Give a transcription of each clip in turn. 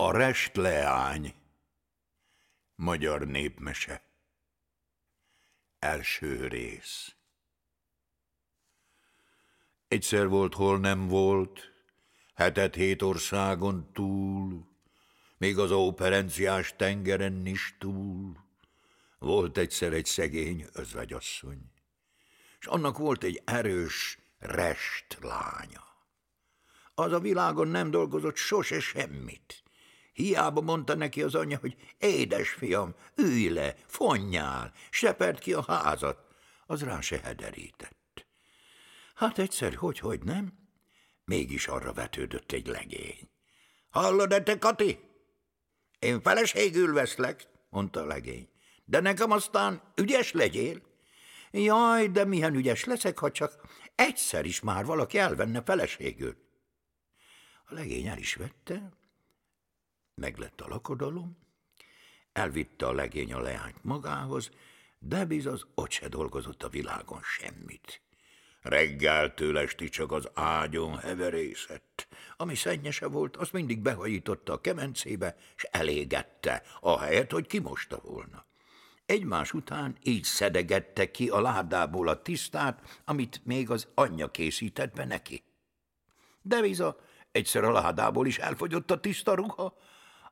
A restleány Magyar népmese Első rész Egyszer volt, hol nem volt, hetet hét országon túl, még az operenciás tengeren is túl. Volt egyszer egy szegény özvegyasszony, és annak volt egy erős rest. Az a világon nem dolgozott sose semmit, Hiába mondta neki az anyja, hogy édesfiam, ülj le, fonnyál, sepert ki a házat. Az rá se hederített. Hát egyszer, hogy, hogy nem? Mégis arra vetődött egy legény. Hallod-e te, Kati? Én feleségül veszlek, mondta a legény. De nekem aztán ügyes legyél. Jaj, de milyen ügyes leszek, ha csak egyszer is már valaki elvenne feleségül. A legény el is vette, Meglett a lakodalom, elvitte a legény a leányt magához, de biz az ott se dolgozott a világon semmit. Reggeltől esti csak az ágyon heverészett. Ami szennyese volt, azt mindig behajította a kemencébe, és elégette, ahelyett, hogy kimosta volna. Egymás után így szedegette ki a ládából a tisztát, amit még az anyja készített be neki. De biza, egyszer a ládából is elfogyott a tiszta ruha,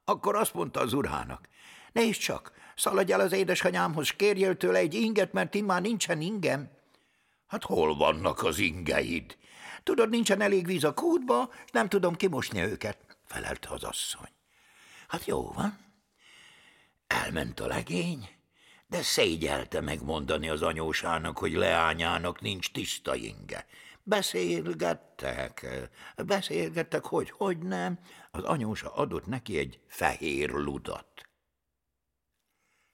akkor azt mondta az urhának, nézd csak, szaladj el az édesanyámhoz, kérjél tőle egy inget, mert immár nincsen ingem. Hát hol vannak az ingeid? Tudod, nincsen elég víz a kútba, nem tudom kimosni őket, felelte az asszony. Hát jó van. Elment a legény, de szégyelte megmondani az anyósának, hogy leányának nincs tiszta inge. Beszélgettek, beszélgettek, hogy hogy nem. Az anyósa adott neki egy fehér ludat.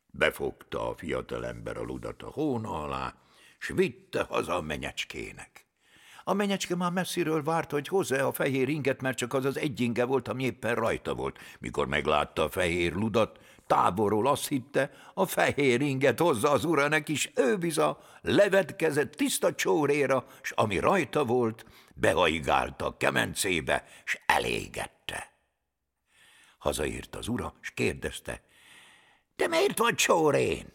Befogta a fiatalember a ludat a hóna alá, s vitte haza a menyecskének. A menyecske már messziről várt, hogy hozza a fehér inget, mert csak az az egy inge volt, ami éppen rajta volt. Mikor meglátta a fehér ludat, távolról azt hitte, a fehér inget hozza az uranek is, ő biza levetkezett tiszta csóréra, s ami rajta volt, behaigálta a kemencébe, s elégette. Hazaírt az ura, s kérdezte, de miért vagy csórén?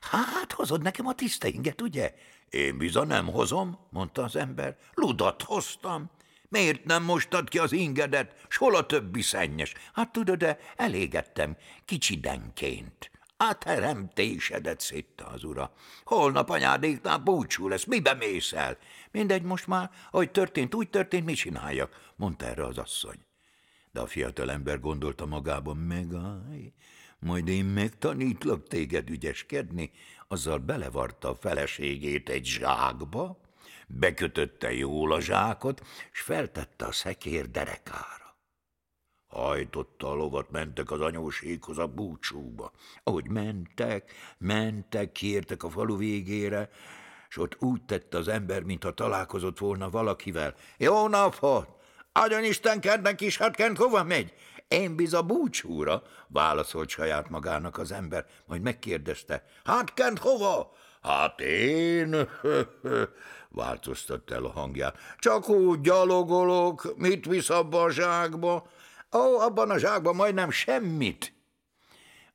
Hát, hozod nekem a tiszta inget, ugye? Én bizony nem hozom, mondta az ember. Ludat hoztam. Miért nem mostad ki az ingedet, s hol a többi szennyes? Hát tudod, de elégettem, kicsidenként. A teremtésedet szitta az ura. Holnap anyádéknál búcsú lesz, mibe mész el? Mindegy, most már, ahogy történt, úgy történt, mi csináljak, mondta erre az asszony. De a fiatal ember gondolta magában, megállj, majd én megtanítlak téged ügyeskedni, azzal belevarta a feleségét egy zsákba, bekötötte jól a zsákot, és feltette a szekér derekára. Hajtotta a lovat, mentek az anyóséghoz a búcsúba. Ahogy mentek, mentek, kiértek a falu végére, és ott úgy tette az ember, mintha találkozott volna valakivel. Jó napot! Adjon Isten kednek is, hát kent hova megy? Én biz a búcsúra, válaszolt saját magának az ember, majd megkérdezte. Hát kent hova? Hát én, változtatta el a hangját. Csak úgy gyalogolok, mit visz abba a zsákba? Ó, abban a zsákban majdnem semmit.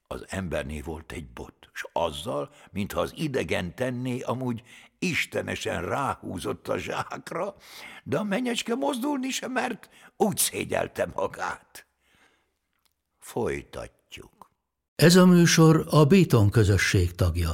Az emberné volt egy bot, s azzal, mintha az idegen tenné, amúgy istenesen ráhúzott a zsákra, de a menyecske mozdulni sem mert, úgy szégyelte magát. Folytatjuk. Ez a műsor a Béton közösség tagja.